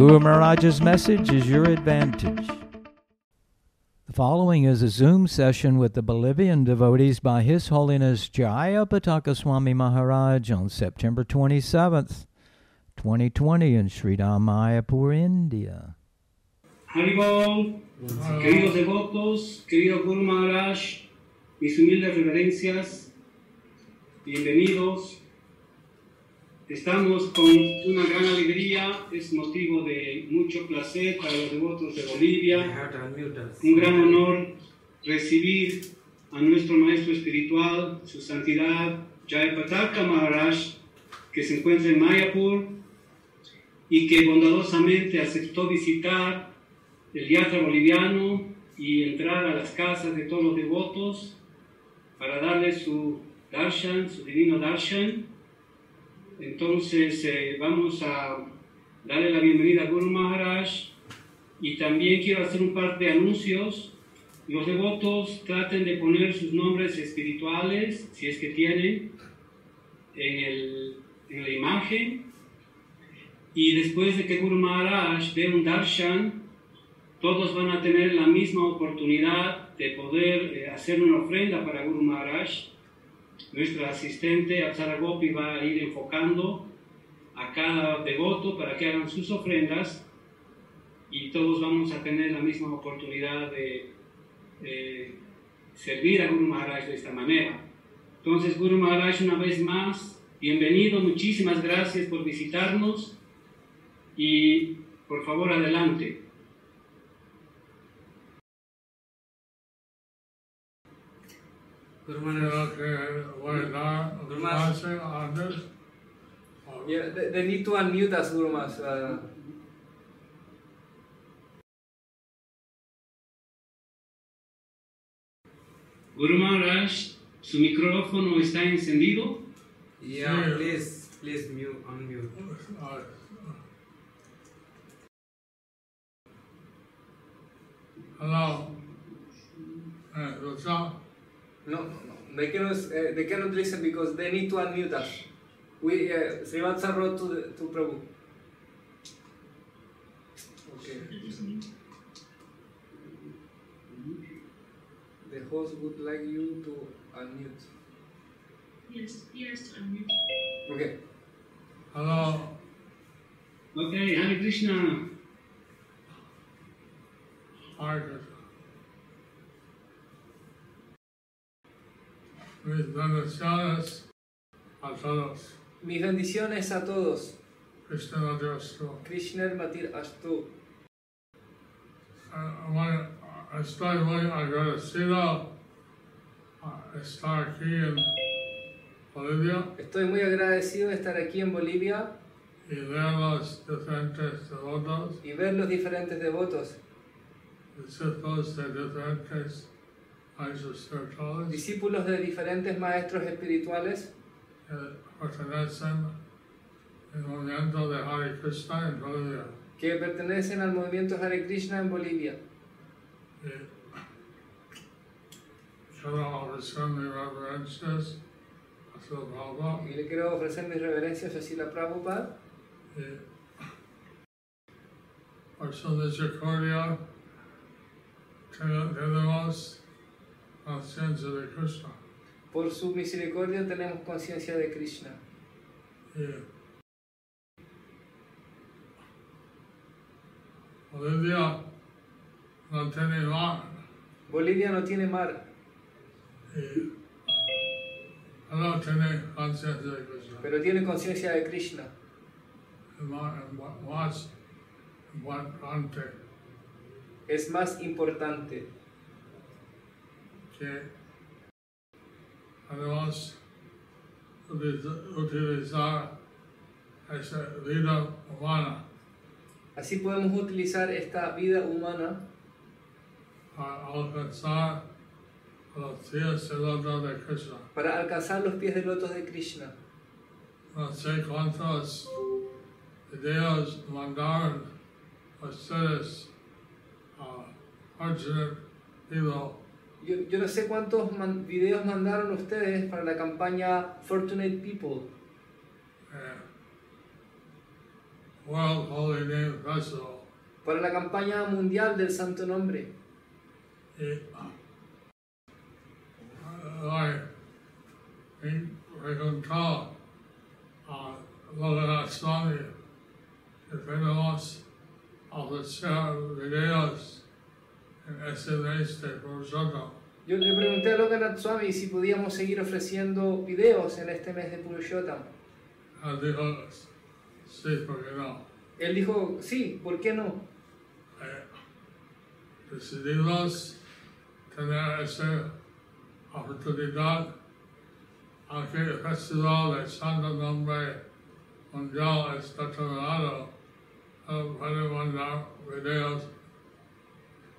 Guru Maharaj's message is your advantage. The following is a Zoom session with the Bolivian devotees by His Holiness Jaya Pataka Swami Maharaj on September 27th, 2020 in Sri Mayapur, India. Haribol, queridos devotos, querido Guru Maharaj, mis humildes reverencias, bienvenidos. Estamos con una gran alegría, es motivo de mucho placer para los devotos de Bolivia, un gran honor recibir a nuestro maestro espiritual, su santidad Jayapataka Maharaj, que se encuentra en Mayapur y que bondadosamente aceptó visitar el yatra boliviano y entrar a las casas de todos los devotos para darles su darshan, su divino darshan. Entonces eh, vamos a darle la bienvenida a Guru Maharaj y también quiero hacer un par de anuncios. Los devotos traten de poner sus nombres espirituales, si es que tienen, en, el, en la imagen. Y después de que Guru Maharaj dé un darshan, todos van a tener la misma oportunidad de poder eh, hacer una ofrenda para Guru Maharaj. Nuestra asistente Atsara Gopi va a ir enfocando a cada devoto para que hagan sus ofrendas y todos vamos a tener la misma oportunidad de eh, servir a Guru Maharaj de esta manera. Entonces, Guru Maharaj, una vez más, bienvenido, muchísimas gracias por visitarnos y por favor adelante. Yeah, they, they need to unmute us, Guru Mas. Uh, Guru Maharaj, su micrófono está encendido. yeah, please, please mute, unmute. Hello. Uh, what's up? No, no, no. They cannot, uh, they cannot listen because they need to unmute us. We, uh, Srivatsa wrote to, the, to Prabhu. Okay. The host would like you to unmute. Yes, he has to unmute. Okay. Hello. Ok, Hare Krishna. Hare Krishna. Mis bendiciones a todos. Mis bendiciones a todos. Krishna Dios. Krishna Matir Astu. Bueno, estoy muy agradecido a estar aquí en Bolivia Estoy muy agradecido de estar aquí en Bolivia y ver los diferentes devotos, y ver los diferentes devotos, diferentes maestros espirituales discípulos de diferentes maestros espirituales que pertenecen al movimiento de Hare Krishna en Bolivia. que pertenecen al movimiento Hare Krishna en Bolivia. Y quiero ofrecer mis reverencias a su Prabhupada Y le quiero ofrecer mis reverencias a Sila Prabhupada misericordia ten- tenemos conciencia de Krishna. Por su misericordia tenemos conciencia de Krishna. Bolivia no tiene mar. Bolivia no tiene mar, Y no tiene conciencia de Krishna. pero tiene conciencia de Krishna. Es más importante que utiz- utilizar esa vida humana Así podemos utilizar esta vida humana para alcanzar los pies del otro de Krishna. para alcanzar los pies de lotos de Krishna. No sé cuántos videos mandaron ustedes a Fortunate People Yo, yo no sé cuántos man- videos mandaron ustedes para la campaña Fortunate People, eh, World Holy Name Festival. para la campaña mundial del Santo Nombre. Y I me preguntó a Logan Swami que tenemos ofrecer videos en ese mes de Purushottam. Yo le pregunté a Lokanath Swami si podíamos seguir ofreciendo videos en este mes de Purushottam. Él dijo, sí, ¿por qué no? Él dijo, sí, ¿por qué no? Eh, decidimos tener esa oportunidad, aunque el Festival del Santo Nombre Mundial está terminado, no puede mandar videos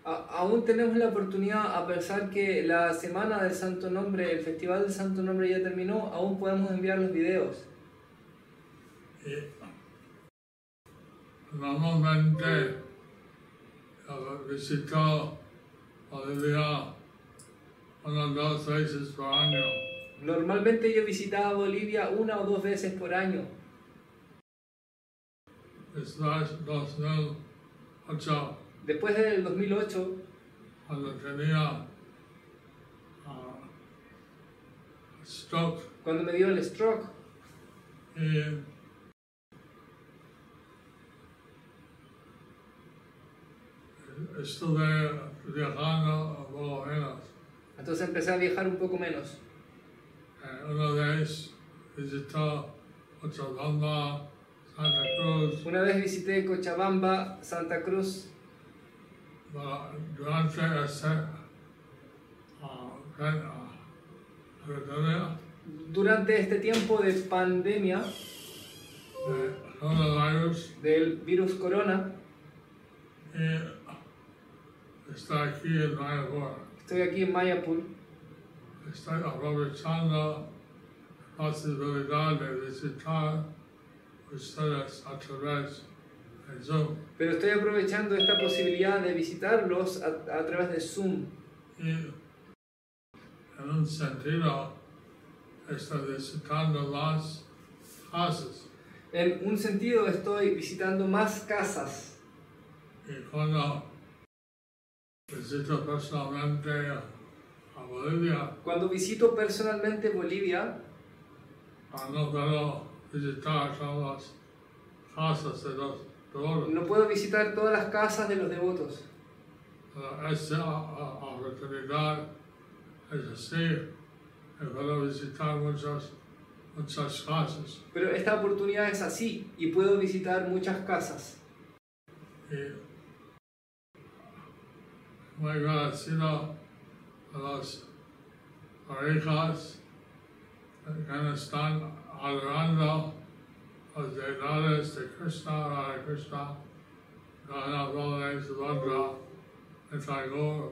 A- aún tenemos la oportunidad, a pesar que la semana del Santo Nombre, el Festival del Santo Nombre ya terminó, aún podemos enviar los videos. normalmente eh, visitó Bolivia unas dos veces por año. Normalmente yo visitaba Bolivia una o dos veces por año. Después 2008 Después del 2008, cuando tenía ah, stroke cuando me dio el stroke, estuve viajando a poco menos. entonces empecé a viajar un poco menos. Eh, una vez visitó Cochabamba, Santa Cruz, Una vez visité Cochabamba, Santa Cruz, durante ese durante este tiempo de pandemia del virus corona, estoy aquí en Mayapur. Estoy aprovechando la posibilidad de visitar ustedes a través Pero estoy aprovechando esta posibilidad de visitarlos a, a través de Zoom. en un sentido estoy visitando más casas En un sentido estoy visitando más casas. y cuando visito personalmente a, Bolivia Cuando visito personalmente Bolivia, no puedo visitar todas las casas de los. No puedo visitar todas las casas de los devotos. Esa oportunidad es así, que puedo visitar muchas, muchas casas Pero esta oportunidad es así y puedo visitar muchas casas. muy agradecido a las parejas que están adorando de Krishna, Radha Krishna, Radha y Tagore.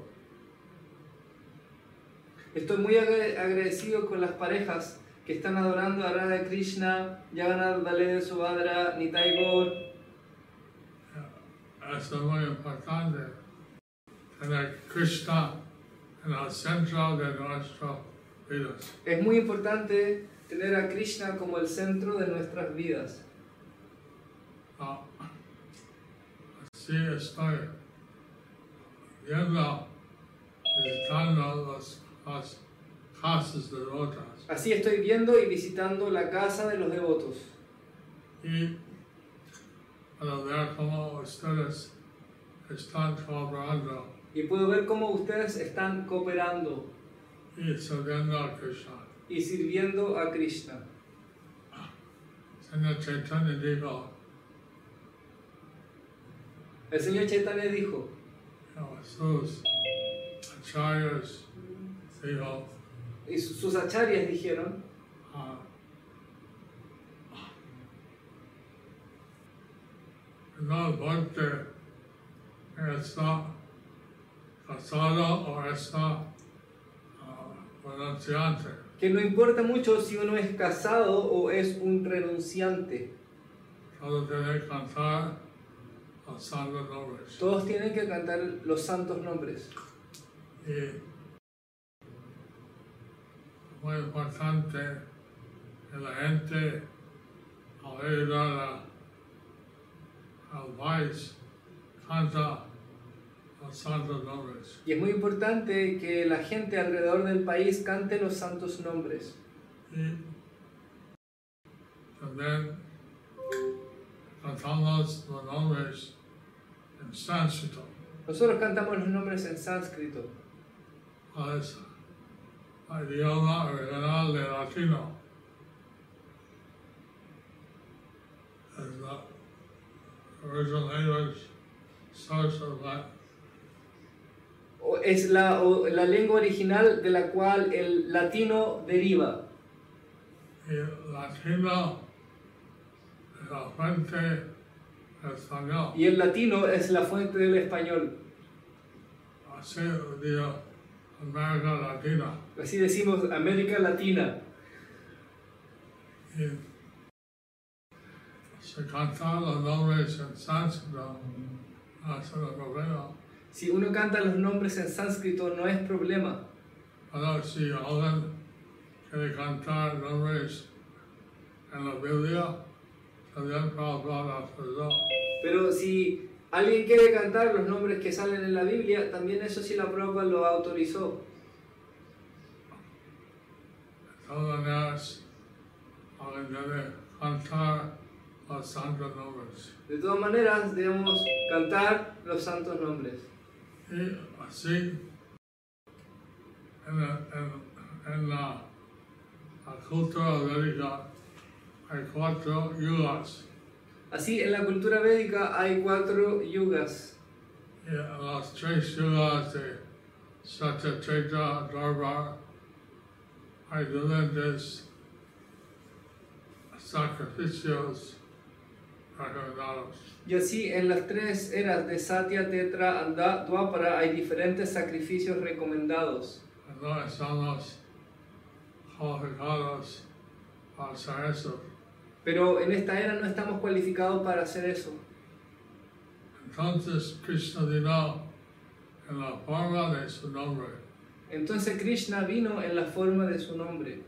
Estoy muy agra- agradecido con las parejas que están adorando a Radha Krishna, Jagannath Baladev Subhadra, Nitai Gaur. Eso es muy importante. Tener Krishna en el centro de nuestras vidas. Es muy importante tener a Krishna como el centro de nuestras vidas. Ah, así estoy viendo, visitando las, las casas de otras. Así estoy viendo y visitando la casa de los devotos. Y para ver cómo ustedes están colaborando Y puedo ver cómo ustedes están cooperando y sirviendo a Krishna. y sirviendo a Krishna. Señor Chaitanya dijo, El Señor Chaitanya dijo, sus acharyas y su- sus acharyas dijeron, uh, no importa que está casado o está ah, renunciante. Que no importa mucho si uno es casado o es un renunciante. Todo tiene que cantar los santos nombres. Todos tienen que cantar los santos nombres. Y muy importante que la gente al ir a la- al país canta los santos nombres. Y es muy importante que la gente alrededor del país cante los santos nombres. Y también cantamos los nombres en sánscrito. Nosotros cantamos los nombres en sánscrito. es el idioma original de latino. Es la original language source of that. Es la, o- la lengua original de la cual el latino deriva. Y latino es la fuente español. Y el latino es la fuente del español. Así digo América Latina. Así decimos América Latina. Y se cantan los nombres en sánscrito, no es problema. Si uno canta los nombres en sánscrito no es problema. Pero si alguien quiere cantar nombres en la Biblia, también puede hablar hacerlo. Pero si alguien quiere cantar los nombres que salen en la Biblia, también eso sí la prueba lo autorizó. De todas maneras, alguien debe cantar los santos nombres. De todas maneras, debemos cantar los santos nombres. Y así, en, la- cultura hay cuatro yugas. Así, en la cultura védica hay cuatro yugas. Y en las tres yugas de Satyatrita, Dharma, hay diferentes sacrificios recomendados. Y así, en las tres eras de Satya, Tetra, Anda, Dwapara hay diferentes sacrificios recomendados. No estamos cualificados para hacer eso. Pero en esta era no estamos cualificados para hacer eso. Entonces Krishna vino en la forma de su nombre. Entonces Krishna vino en la forma de su nombre.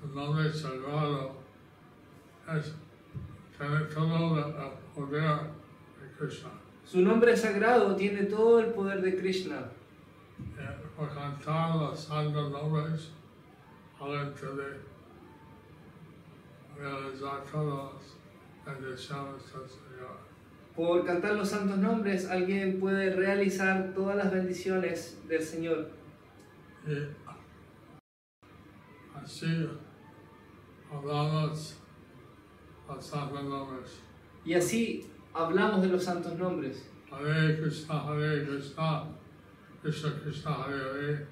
Su nombre sagrado es, tiene todo el poder de Krishna. Su nombre sagrado tiene todo el poder de Krishna. Por cantar los santos nombres, puede realizar todas las bendiciones del Señor. Por cantar los santos nombres, alguien puede realizar todas las bendiciones del Señor. Y así hablamos los santos nombres. Y así hablamos de los santos nombres. Hare Krishna, Hare Krishna, Krishna Krishna, Hare Hare,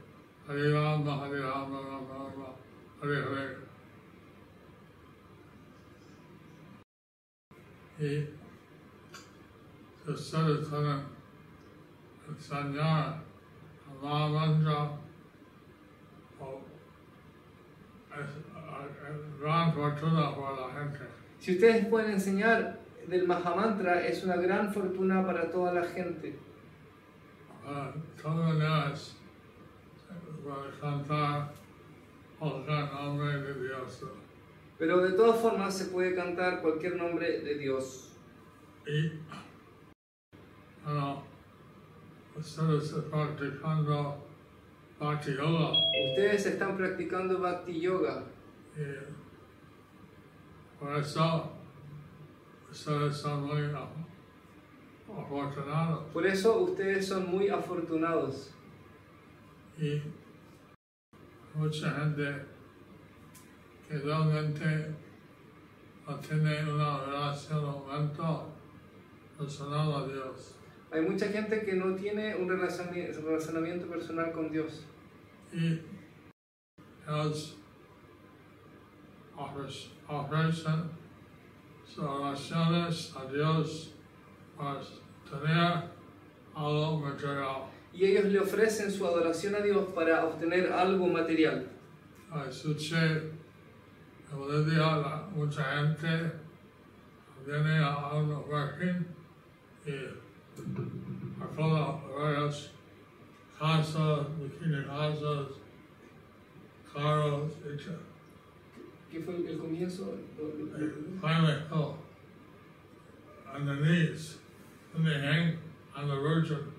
Hare Rama, Hare Rama, Rama Rama, Hare Hare. Y si ustedes pueden enseñar a la mantra o es es gran fortuna para la gente. Si ustedes pueden enseñar del Mahamantra, es una gran fortuna para toda la gente. Uh, maneras, para cantar cualquier nombre de Dios. Pero de todas formas se puede cantar cualquier nombre de Dios. Y, bueno, ustedes están practicando Bhakti Yoga Ustedes están practicando Bhakti Yoga. y por eso ustedes son muy af- afortunados. Por eso ustedes son muy afortunados. y mucha gente que realmente tiene una relación o momento personal a Dios. Hay mucha gente que no tiene un relacionamiento personal con Dios. Y ellos ofrecen, oraciones a Dios para tener algo material. Y ellos le ofrecen su adoración a Dios para obtener algo material. Escuché en Bolivia la- mucha gente viene a un working y alquila varias casas, bikini casas, carros, etc. ¿Qué fue el comienzo? Finally, oh, on their knees, and they hang on the Virgin,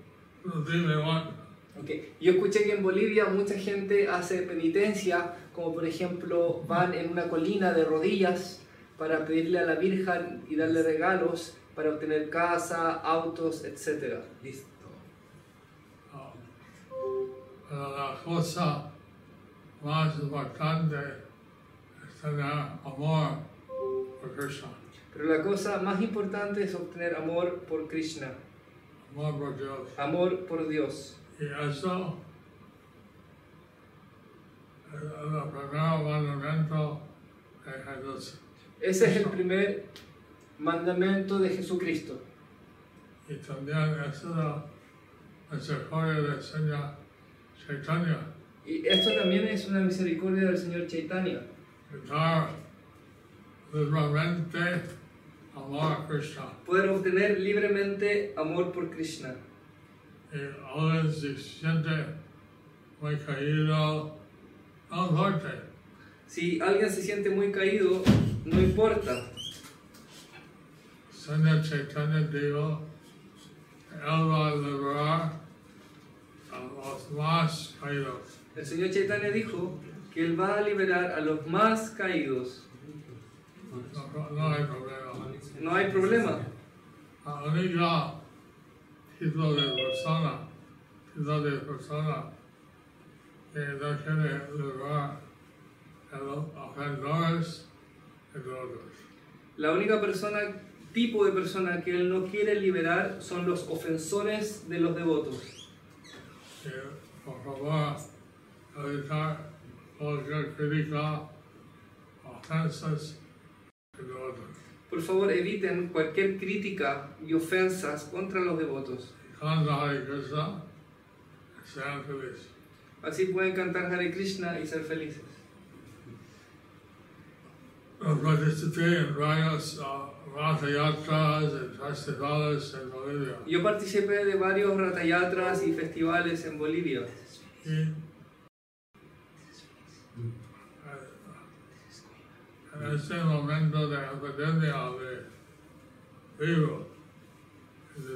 the thing they want. Ok, Yo escuché que en Bolivia mucha gente hace penitencia, como por ejemplo van en una colina de rodillas para pedirle a la Virgen y darle regalos para obtener casa, autos, etc. Listo. Pero la cosa más importante es tener amor por Krishna, Pero la cosa más importante es obtener amor por Krishna, amor por Dios. amor por Dios. Y eso es el primer mandamiento de Jesús. Ese es el primer mandamiento de Jesucristo. Y también es la misericordia del Señor Chaitanya. Y esto también es una misericordia del Señor Chaitanya. dar libremente amor a Krishna. Poder obtener libremente amor por Krishna. Y alguien se siente muy caído, no importa. Si alguien se siente muy caído, no importa. Señor Chaitanya dijo que Él va a liberar a los más caídos. El Señor Chaitanya dijo que Él va a liberar a los más caídos. No, no hay problema. No hay problema. Tipo de persona, tipo de persona que no quiere liberar a los ofensores otros. La única persona, tipo de persona que Él no quiere liberar son los ofensores de los devotos. Que por favor evitar cualquier crítica, ofensas otros. Por favor, eviten cualquier crítica y ofensas contra los devotos. Así pueden cantar Hare Krishna y ser felices. Yo participé uh. Yo participé de varios ratayatras y festivales en Bolivia. Y en este momento de epidemia de virus, es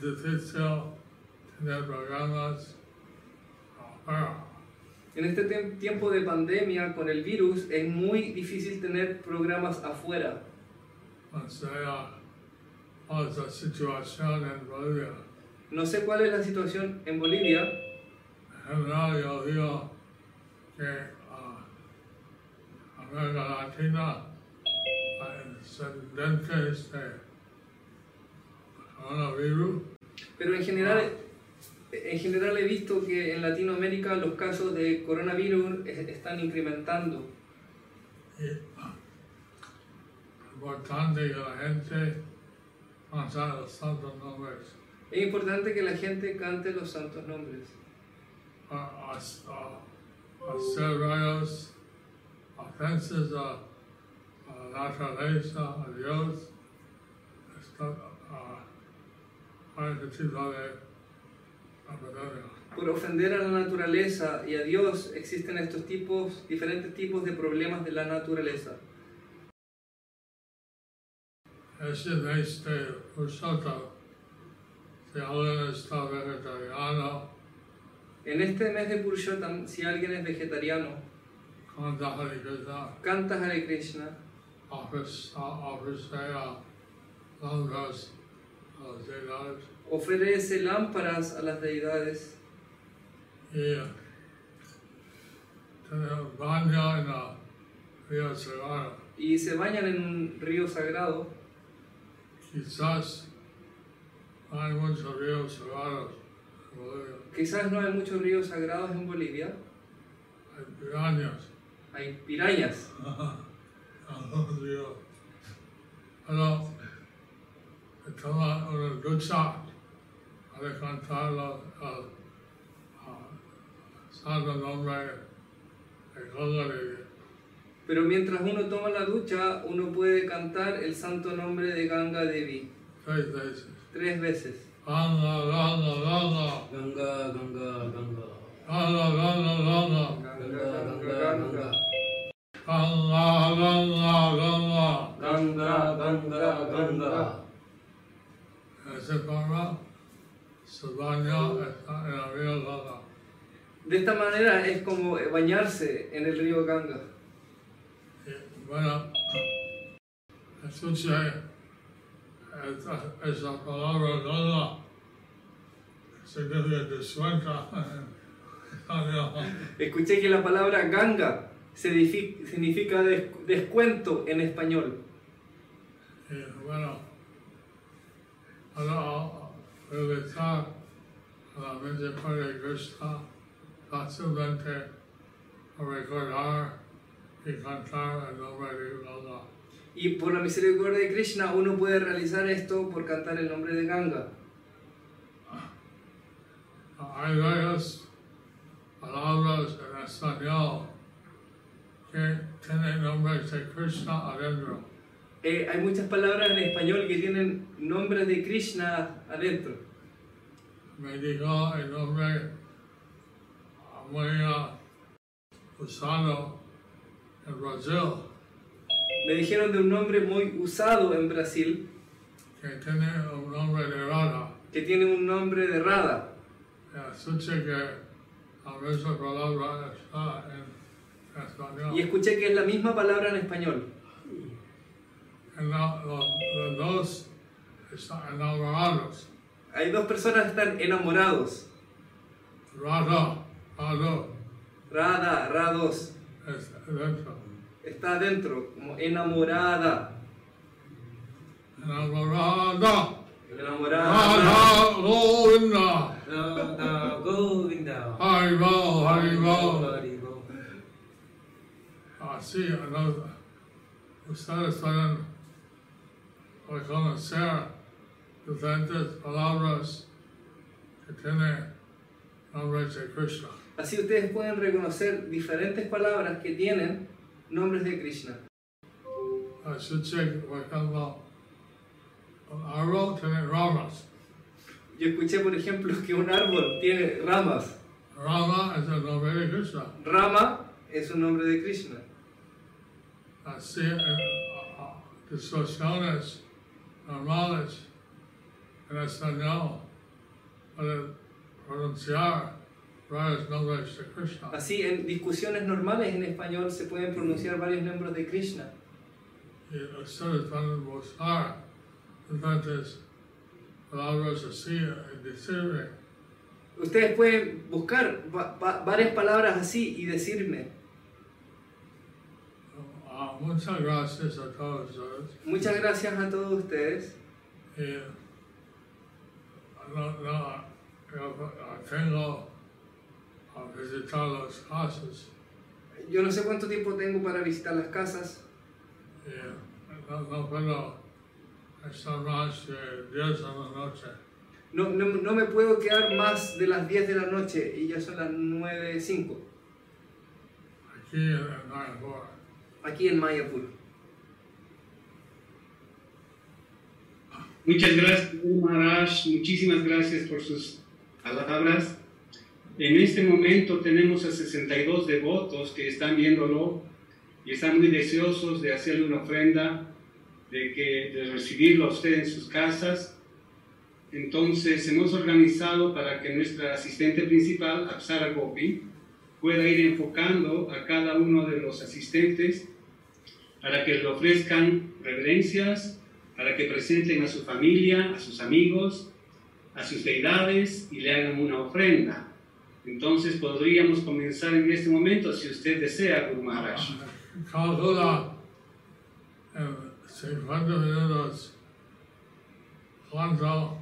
difícil tener programas afuera. En este tiempo de pandemia con el virus es muy difícil tener programas afuera. No sé cuál es la situación en Bolivia. En general, yo digo que América Latina hay descendientes de coronavirus Pero en general, en general he visto que en Latinoamérica los casos de coronavirus es- están incrementando. es importante que la gente conozca los santos nombres Es importante que la gente cante los santos nombres. a, a, a- hacer varias ofensas a, a la naturaleza, a Dios, está, a, a ese tipo de epidemia. Por ofender a la naturaleza y a Dios existen estos tipos, diferentes tipos de problemas de la naturaleza. Si alguien está vegetariano, En este mes de Purushottam, si alguien es vegetariano, canta Hare Krishna, canta Hare Krishna, ofrece, lámparas a las deidades. Y se bañan en un río sagrado. Quizás no hay muchos ríos sagrados en Bolivia, Quizás no hay muchos ríos sagrados en Bolivia, hay pirañas. Hay río. Pero toma una ducha para cantar los, el ah, santo nombre de Ganga Devi. Pero mientras uno toma la ducha, uno puede cantar el santo nombre de Ganga Devi Tres veces. tres veces. Ganga, Ganga, Ganga. Ganga, Ganga, Ganga. Ganga, Ganga, Ganga. De esta manera es como bañarse en el río Ganga. Bueno, escuché esa, palabra Ganga, español. Escuché que la palabra Ganga significa des- descuento en español. Y bueno, para regresar a la mente de Krishna, fácilmente recordar y cantar el nombre de Ganga. Y por la misericordia de Krishna uno puede realizar esto por cantar el nombre de Ganga. Hay varias palabras en español que tienen nombres de Krishna adentro. Eh, hay muchas palabras en español que tienen nombres de Krishna adentro. Me dijo el nombre muy ah, usado en Brasil, Me dijeron de un nombre muy usado en Brasil que tiene un nombre de rara. que tiene un nombre de Radha. Escuché que palabra está en español. Y escuché que es la misma palabra en español. En la- los, los dos están enamorados. Hay dos personas que están enamorados. Radha, Radha, Radha, Rados. es dentro. Está adentro, como enamorada. Enamorada. Enamorada. Radha Govinda. Haribo. Haribo. Así, ustedes pueden reconocer diferentes palabras que tienen nombres de Krishna. Así ustedes pueden reconocer diferentes palabras que tienen nombres de Krishna. Escuché, por ejemplo, un árbol tiene ramas. Yo escuché, por ejemplo, que un árbol tiene ramas. Rama es el nombre de Krishna. Rama es un nombre de Krishna. Así, en ah, ah, discusiones normales en español pueden pronunciar varios nombres de Krishna. Así, en discusiones normales en español se pueden pronunciar varios nombres de Krishna. Y ustedes pueden buscar diferentes palabras así y decirme, Ustedes pueden buscar va- va- varias palabras así y decirme. ah, muchas gracias a todos ustedes. Muchas gracias a todos ustedes. Y no, no, yo tengo a visitar las casas Yo no sé cuánto tiempo tengo para visitar las casas. y no, no puedo estar más de 10 de la noche. No, no, no me puedo quedar más de las 10 de la noche y ya son las 9.05 aquí en Mayapur. aquí en Mayapur. Muchas gracias, Maharaj. Muchísimas gracias por sus palabras. En este momento tenemos a 62 devotos que están viéndolo y están muy deseosos de hacerle una ofrenda, de, que, de recibirlo a usted en sus casas. Entonces hemos organizado para que nuestra asistente principal, Apsara Gopi, pueda ir enfocando a cada uno de los asistentes para que le ofrezcan reverencias, para que presenten a su familia, a sus amigos, a sus deidades y le hagan una ofrenda. Entonces podríamos comenzar en este momento si usted desea, Guru Maharaj. Calcula en 50 minutos cuánto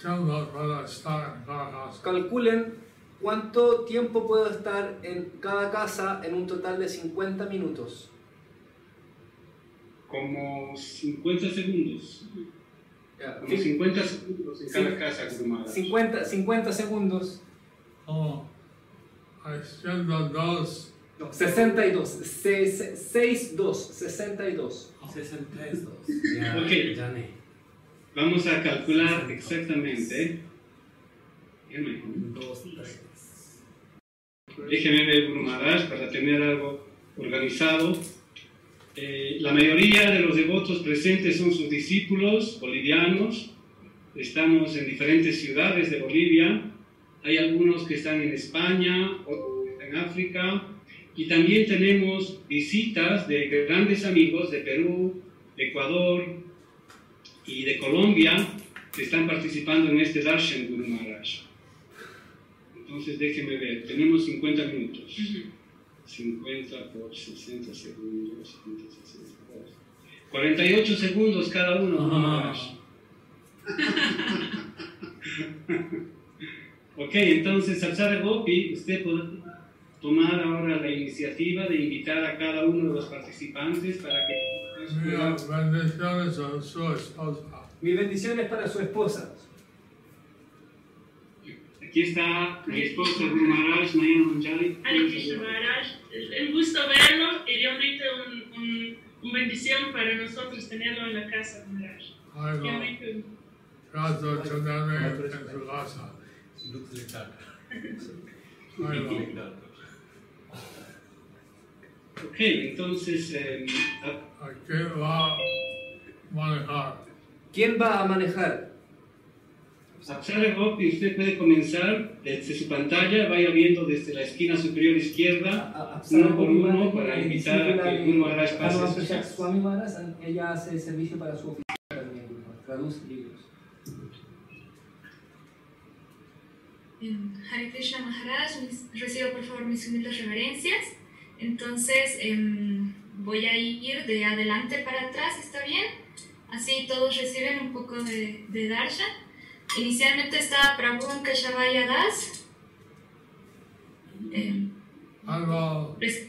tiempo para estar en cada casa. Calculen cuánto tiempo puedo estar en cada casa en un total de 50 minutos. Como 50 segundos. Como 50 segundos en cada casa, Guru Maharaj. 50, 50 segundos. Oh, I stand on those. No, 62. Se- se- 62. 62. 62. Ya, Ok. जाने. Vamos a calcular exactamente. Déjeme ver Maharaj para tener algo organizado. Eh, la mayoría de los devotos presentes son sus discípulos bolivianos. Estamos en diferentes ciudades de Bolivia. Hay algunos que están en España, otros en África. Y también tenemos visitas de grandes amigos de Perú, de Ecuador y de Colombia que están participando en este Darshan Guru Maharaj. Entonces déjenme ver, tenemos 50 minutos. 50 por 60 segundos, 50, 60 por- 48 segundos cada uno. Guru Maharaj. ok, entonces, Sapsara Gopi, usted puede tomar ahora la iniciativa de invitar a cada uno de los participantes para que... Mira, bendiciones a su esposa. Es para su esposa. Aquí está mi esposa Guru Maharaj, Mayana Manjali. Hare Krishna Maharaj, un gusto verlo y realmente un, un, un bendición para nosotros tenerlo en la casa, Maharaj. De tenerme en su casa. Ok, entonces, eh, ¿A qué va a manejar? ¿Quién va a manejar? Sapsara Gopi, usted puede comenzar desde su pantalla, vaya viendo desde la esquina superior izquierda, uno por uno, para invitar a que Guru Maharaj pase a su casa. Swami Maharaj, ella hace servicio para su oficina también, traduce libros. Hare Krishna Maharaj, reciba por favor mis humildes reverencias. Entonces em, voy a ir de adelante para atrás, ¿está bien? Así todos reciben un poco de, de. Inicialmente está Prabhu Keshavaya Das. Res-